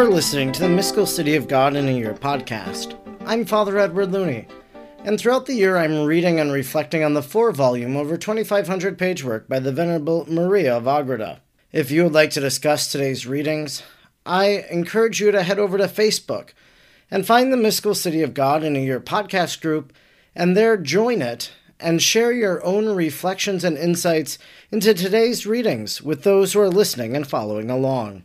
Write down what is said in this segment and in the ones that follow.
are listening to the Mystical City of God in a Year podcast. I'm Father Edward Looney, and throughout the year I'm reading and reflecting on the four volume, over 2,500 page work by the Venerable Maria of Agreda. If you would like to discuss today's readings, I encourage you to head over to Facebook and find the Mystical City of God in a Year podcast group, and there join it and share your own reflections and insights into today's readings with those who are listening and following along.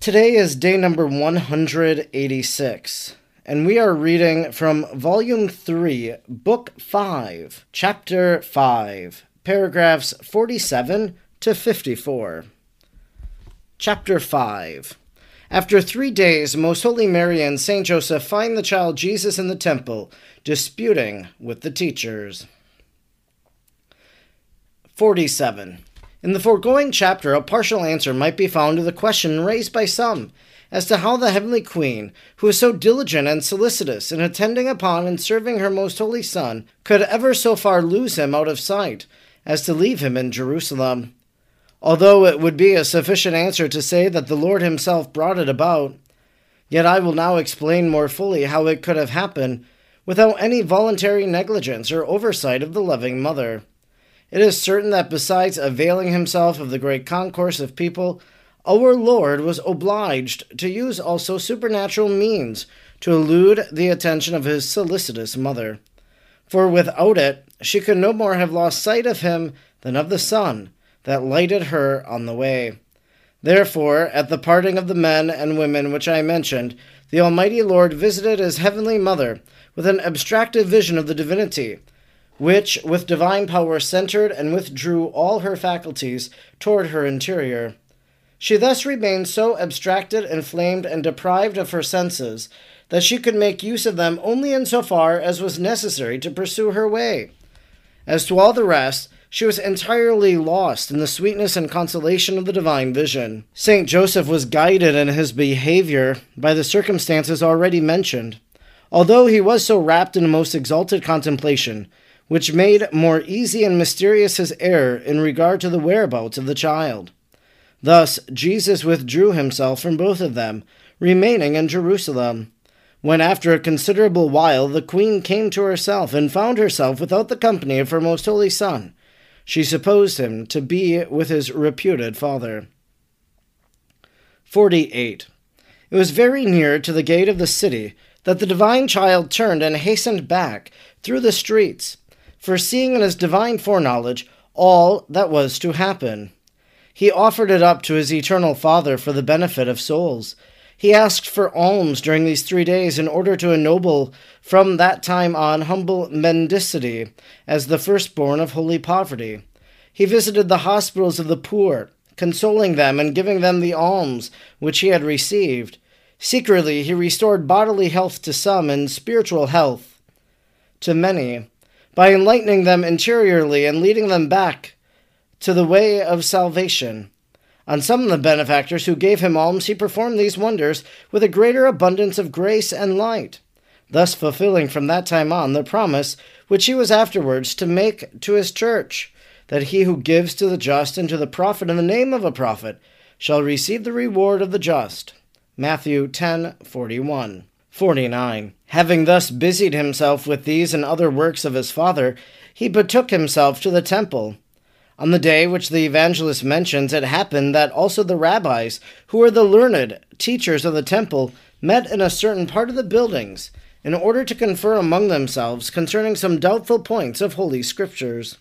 Today is day number 186, and we are reading from Volume 3, Book 5, Chapter 5, paragraphs 47 to 54. Chapter 5 After three days, Most Holy Mary and Saint Joseph find the child Jesus in the temple, disputing with the teachers. 47. In the foregoing chapter, a partial answer might be found to the question raised by some as to how the Heavenly Queen, who is so diligent and solicitous in attending upon and serving her most holy Son, could ever so far lose him out of sight as to leave him in Jerusalem. Although it would be a sufficient answer to say that the Lord Himself brought it about, yet I will now explain more fully how it could have happened without any voluntary negligence or oversight of the loving Mother. It is certain that besides availing himself of the great concourse of people, our Lord was obliged to use also supernatural means to elude the attention of his solicitous mother. For without it, she could no more have lost sight of him than of the sun that lighted her on the way. Therefore, at the parting of the men and women which I mentioned, the Almighty Lord visited his heavenly mother with an abstractive vision of the divinity which with divine power centered and withdrew all her faculties toward her interior. She thus remained so abstracted, inflamed, and deprived of her senses that she could make use of them only in so far as was necessary to pursue her way. As to all the rest, she was entirely lost in the sweetness and consolation of the divine vision. Saint Joseph was guided in his behavior by the circumstances already mentioned. Although he was so wrapped in a most exalted contemplation, which made more easy and mysterious his error in regard to the whereabouts of the child. Thus Jesus withdrew himself from both of them, remaining in Jerusalem. When after a considerable while the queen came to herself and found herself without the company of her most holy son, she supposed him to be with his reputed father. 48. It was very near to the gate of the city that the divine child turned and hastened back through the streets foreseeing in his divine foreknowledge all that was to happen. He offered it up to his eternal Father for the benefit of souls. He asked for alms during these three days in order to ennoble from that time on humble mendicity as the firstborn of holy poverty. He visited the hospitals of the poor, consoling them and giving them the alms which he had received. Secretly, he restored bodily health to some and spiritual health to many by enlightening them interiorly and leading them back to the way of salvation. On some of the benefactors who gave him alms, he performed these wonders with a greater abundance of grace and light, thus fulfilling from that time on the promise which he was afterwards to make to his church, that he who gives to the just and to the prophet in the name of a prophet shall receive the reward of the just. Matthew 10:41. 49. Having thus busied himself with these and other works of his father, he betook himself to the temple. On the day which the evangelist mentions, it happened that also the rabbis, who were the learned teachers of the temple, met in a certain part of the buildings in order to confer among themselves concerning some doubtful points of Holy Scriptures.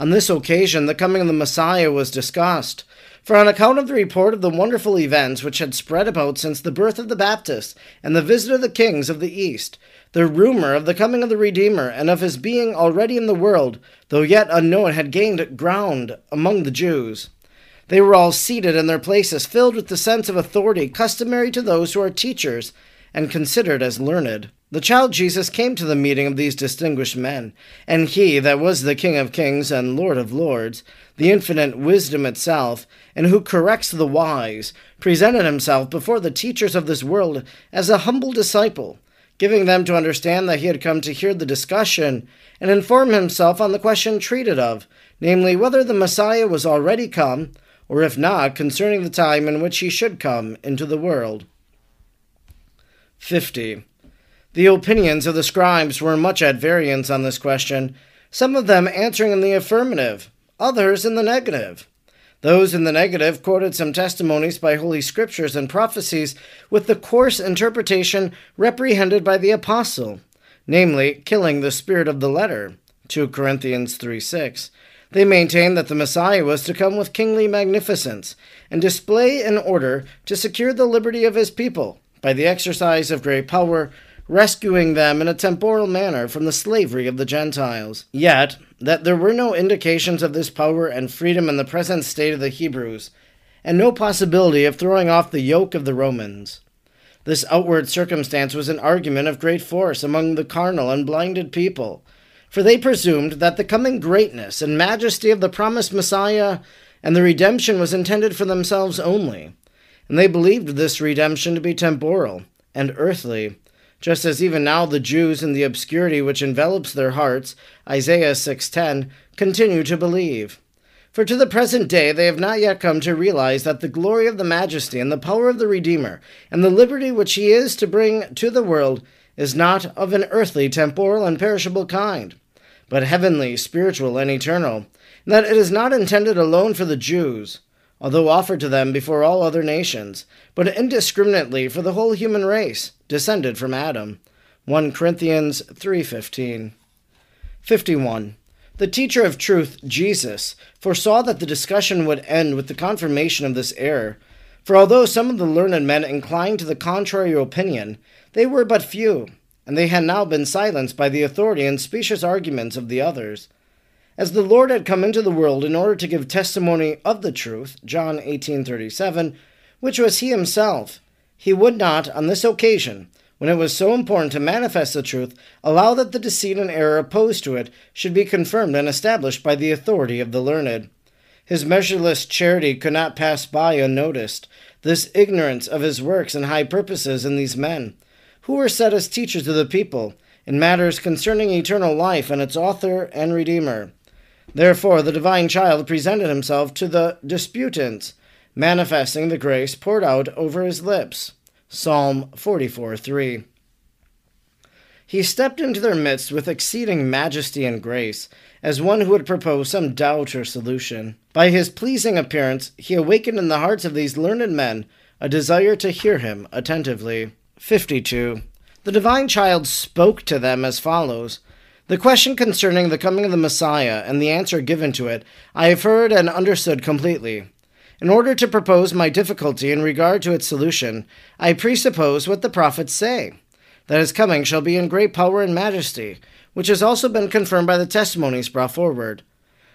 On this occasion, the coming of the Messiah was discussed, for on account of the report of the wonderful events which had spread about since the birth of the Baptist and the visit of the kings of the East, the rumor of the coming of the Redeemer and of his being already in the world, though yet unknown, had gained ground among the Jews. They were all seated in their places, filled with the sense of authority customary to those who are teachers and considered as learned. The child Jesus came to the meeting of these distinguished men, and he that was the King of kings and Lord of lords, the infinite wisdom itself, and who corrects the wise, presented himself before the teachers of this world as a humble disciple, giving them to understand that he had come to hear the discussion and inform himself on the question treated of, namely, whether the Messiah was already come, or if not, concerning the time in which he should come into the world. 50. The opinions of the scribes were much at variance on this question, some of them answering in the affirmative, others in the negative. Those in the negative quoted some testimonies by Holy Scriptures and prophecies with the coarse interpretation reprehended by the Apostle, namely, killing the spirit of the letter. 2 Corinthians 3 6. They maintained that the Messiah was to come with kingly magnificence and display an order to secure the liberty of his people by the exercise of great power, rescuing them in a temporal manner from the slavery of the Gentiles. Yet, that there were no indications of this power and freedom in the present state of the Hebrews, and no possibility of throwing off the yoke of the Romans. This outward circumstance was an argument of great force among the carnal and blinded people for they presumed that the coming greatness and majesty of the promised Messiah and the redemption was intended for themselves only, and they believed this redemption to be temporal and earthly, just as even now the Jews in the obscurity which envelops their hearts, Isaiah 6:10, continue to believe. For to the present day they have not yet come to realize that the glory of the majesty and the power of the Redeemer, and the liberty which he is to bring to the world, is not of an earthly, temporal, and perishable kind, but heavenly, spiritual, and eternal, and that it is not intended alone for the Jews, although offered to them before all other nations, but indiscriminately for the whole human race, descended from Adam. 1 Corinthians 3:15. 51. The teacher of truth, Jesus, foresaw that the discussion would end with the confirmation of this error, for although some of the learned men inclined to the contrary opinion, they were but few, and they had now been silenced by the authority and specious arguments of the others. As the Lord had come into the world in order to give testimony of the truth, John 18:37, which was he himself, he would not on this occasion, when it was so important to manifest the truth, allow that the deceit and error opposed to it should be confirmed and established by the authority of the learned. His measureless charity could not pass by unnoticed, this ignorance of his works and high purposes in these men, who were set as teachers of the people in matters concerning eternal life and its author and redeemer. Therefore, the divine child presented himself to the disputants, manifesting the grace poured out over his lips. Psalm 44 3. He stepped into their midst with exceeding majesty and grace, as one who would propose some doubt or solution. By his pleasing appearance, he awakened in the hearts of these learned men a desire to hear him attentively. 52. The divine child spoke to them as follows The question concerning the coming of the Messiah and the answer given to it, I have heard and understood completely. In order to propose my difficulty in regard to its solution, I presuppose what the prophets say that his coming shall be in great power and majesty, which has also been confirmed by the testimonies brought forward.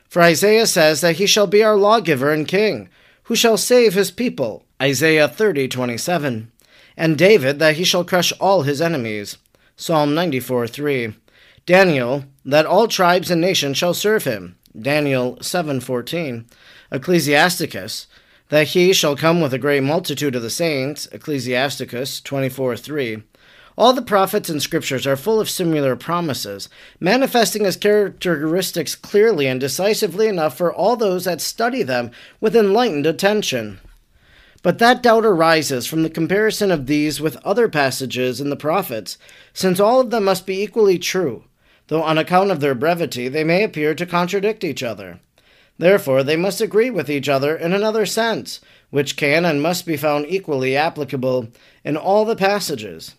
For Isaiah says that he shall be our lawgiver and king, who shall save his people. Isaiah 30:27 and David that he shall crush all his enemies. Psalm 94 3. Daniel, that all tribes and nations shall serve him. Daniel 7:14. Ecclesiasticus, that he shall come with a great multitude of the saints. Ecclesiasticus 24 3. All the prophets and scriptures are full of similar promises, manifesting his characteristics clearly and decisively enough for all those that study them with enlightened attention. But that doubt arises from the comparison of these with other passages in the prophets, since all of them must be equally true, though on account of their brevity they may appear to contradict each other. Therefore, they must agree with each other in another sense, which can and must be found equally applicable in all the passages.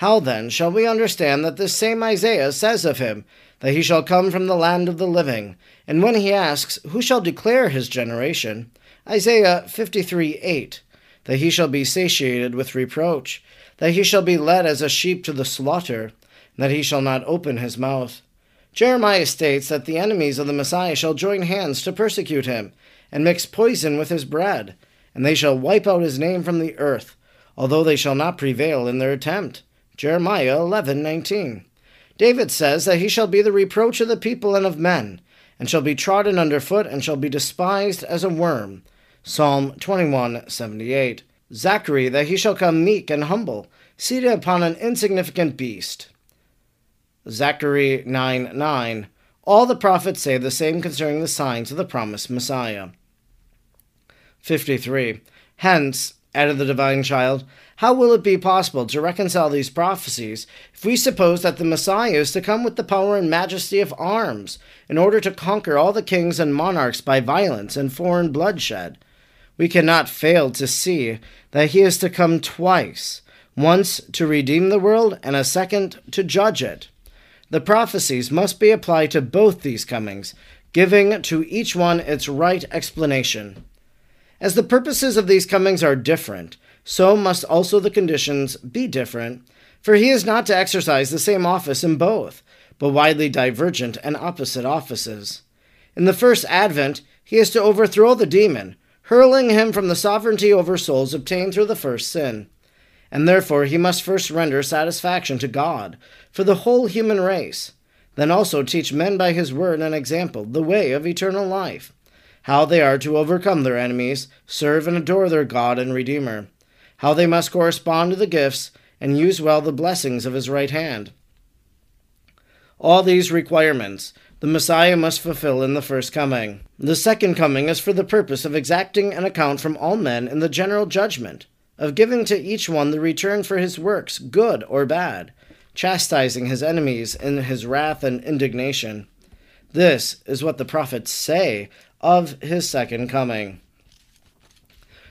How then shall we understand that this same Isaiah says of him that he shall come from the land of the living? And when he asks, Who shall declare his generation? Isaiah 53 8, that he shall be satiated with reproach, that he shall be led as a sheep to the slaughter, that he shall not open his mouth. Jeremiah states that the enemies of the Messiah shall join hands to persecute him, and mix poison with his bread, and they shall wipe out his name from the earth, although they shall not prevail in their attempt. Jeremiah 11:19. David says that he shall be the reproach of the people and of men, and shall be trodden under foot and shall be despised as a worm. Psalm 21:78. Zachary that he shall come meek and humble, seated upon an insignificant beast. Zechariah 9 9. All the prophets say the same concerning the signs of the promised Messiah. 53. Hence, added the divine child, how will it be possible to reconcile these prophecies if we suppose that the Messiah is to come with the power and majesty of arms, in order to conquer all the kings and monarchs by violence and foreign bloodshed? We cannot fail to see that he is to come twice once to redeem the world, and a second to judge it. The prophecies must be applied to both these comings, giving to each one its right explanation. As the purposes of these comings are different, so must also the conditions be different, for he is not to exercise the same office in both, but widely divergent and opposite offices. In the first advent, he is to overthrow the demon, hurling him from the sovereignty over souls obtained through the first sin. And therefore he must first render satisfaction to God for the whole human race, then also teach men by his word and example the way of eternal life, how they are to overcome their enemies, serve and adore their God and Redeemer how they must correspond to the gifts and use well the blessings of his right hand. All these requirements the Messiah must fulfill in the first coming. The second coming is for the purpose of exacting an account from all men in the general judgment, of giving to each one the return for his works, good or bad, chastising his enemies in his wrath and indignation. This is what the prophets say of his second coming.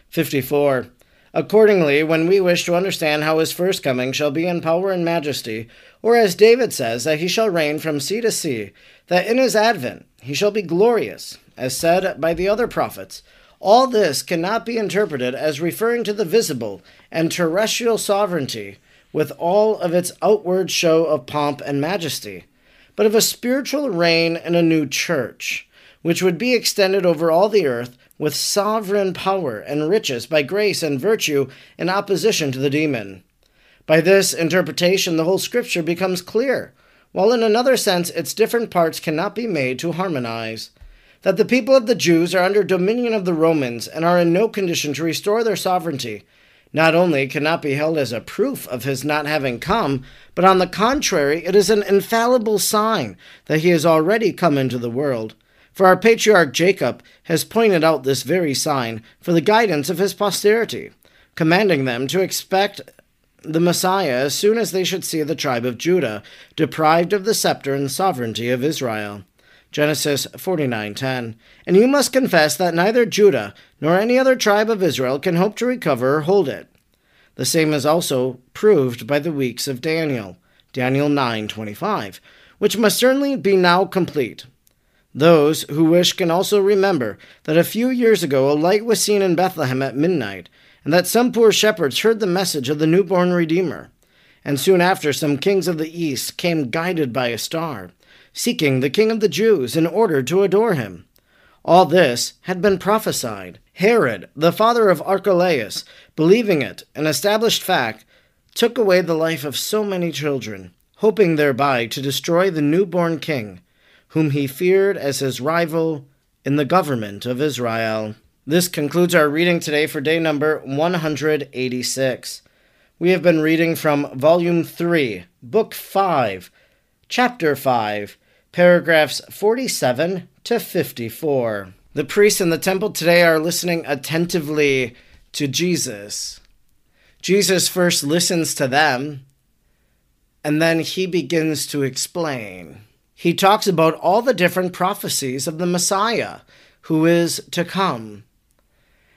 54. Accordingly, when we wish to understand how his first coming shall be in power and majesty, or as David says, that he shall reign from sea to sea, that in his advent he shall be glorious, as said by the other prophets, all this cannot be interpreted as referring to the visible and terrestrial sovereignty, with all of its outward show of pomp and majesty, but of a spiritual reign in a new church, which would be extended over all the earth with sovereign power and riches by grace and virtue in opposition to the demon. By this interpretation, the whole scripture becomes clear, while in another sense its different parts cannot be made to harmonize. That the people of the Jews are under dominion of the Romans and are in no condition to restore their sovereignty, not only cannot be held as a proof of his not having come, but on the contrary, it is an infallible sign that he has already come into the world. For our patriarch Jacob has pointed out this very sign for the guidance of his posterity, commanding them to expect the Messiah as soon as they should see the tribe of Judah deprived of the scepter and sovereignty of Israel. Genesis 49:10. And you must confess that neither Judah nor any other tribe of Israel can hope to recover or hold it. The same is also proved by the weeks of Daniel, Daniel 9:25, which must certainly be now complete. Those who wish can also remember that a few years ago a light was seen in Bethlehem at midnight, and that some poor shepherds heard the message of the newborn Redeemer. And soon after, some kings of the east came guided by a star, seeking the King of the Jews in order to adore him. All this had been prophesied. Herod, the father of Archelaus, believing it, an established fact, took away the life of so many children, hoping thereby to destroy the newborn king whom he feared as his rival in the government of Israel. This concludes our reading today for day number 186. We have been reading from Volume 3, Book 5, Chapter 5, paragraphs 47 to 54. The priests in the temple today are listening attentively to Jesus. Jesus first listens to them, and then he begins to explain he talks about all the different prophecies of the Messiah who is to come.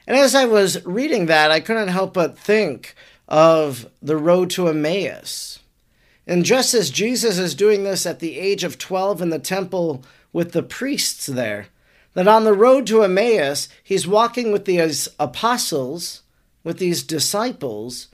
And as I was reading that, I couldn't help but think of the road to Emmaus. And just as Jesus is doing this at the age of 12 in the temple with the priests there, that on the road to Emmaus, he's walking with these apostles, with these disciples,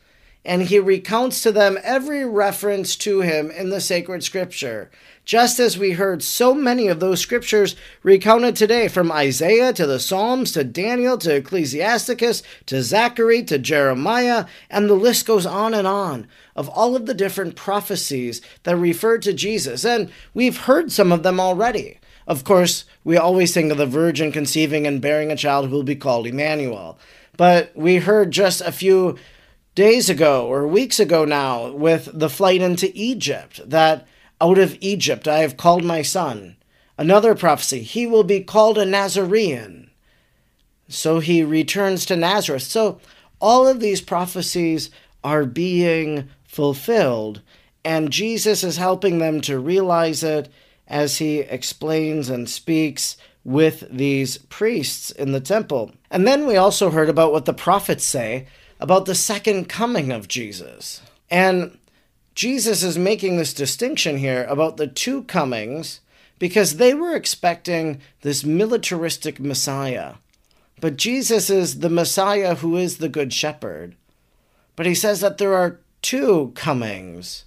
and he recounts to them every reference to him in the sacred scripture, just as we heard so many of those scriptures recounted today from Isaiah to the Psalms to Daniel to Ecclesiasticus to Zachary to Jeremiah, and the list goes on and on of all of the different prophecies that refer to Jesus. And we've heard some of them already. Of course, we always think of the virgin conceiving and bearing a child who will be called Emmanuel. But we heard just a few days ago or weeks ago now with the flight into Egypt that out of Egypt I have called my son. Another prophecy, he will be called a Nazarene. So he returns to Nazareth. So all of these prophecies are being fulfilled, and Jesus is helping them to realize it as he explains and speaks with these priests in the temple. And then we also heard about what the prophets say about the second coming of Jesus. And Jesus is making this distinction here about the two comings because they were expecting this militaristic Messiah. But Jesus is the Messiah who is the Good Shepherd. But he says that there are two comings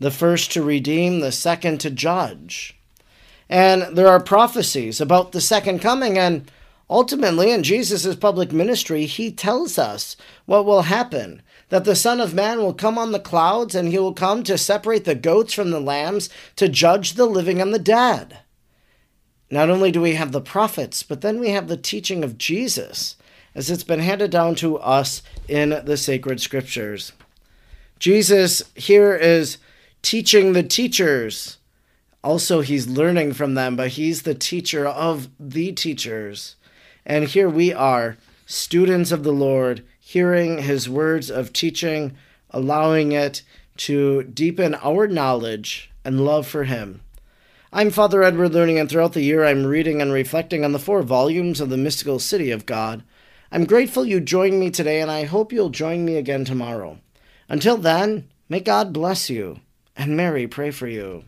the first to redeem, the second to judge. And there are prophecies about the second coming, and ultimately, in Jesus' public ministry, he tells us what will happen that the Son of Man will come on the clouds, and he will come to separate the goats from the lambs, to judge the living and the dead. Not only do we have the prophets, but then we have the teaching of Jesus, as it's been handed down to us in the sacred scriptures. Jesus here is teaching the teachers also he's learning from them, but he's the teacher of the teachers. And here we are, students of the Lord, hearing his words of teaching, allowing it to deepen our knowledge and love for him. I'm Father Edward Looney, and throughout the year I'm reading and reflecting on the four volumes of the mystical city of God. I'm grateful you joined me today, and I hope you'll join me again tomorrow. Until then, may God bless you, and Mary pray for you.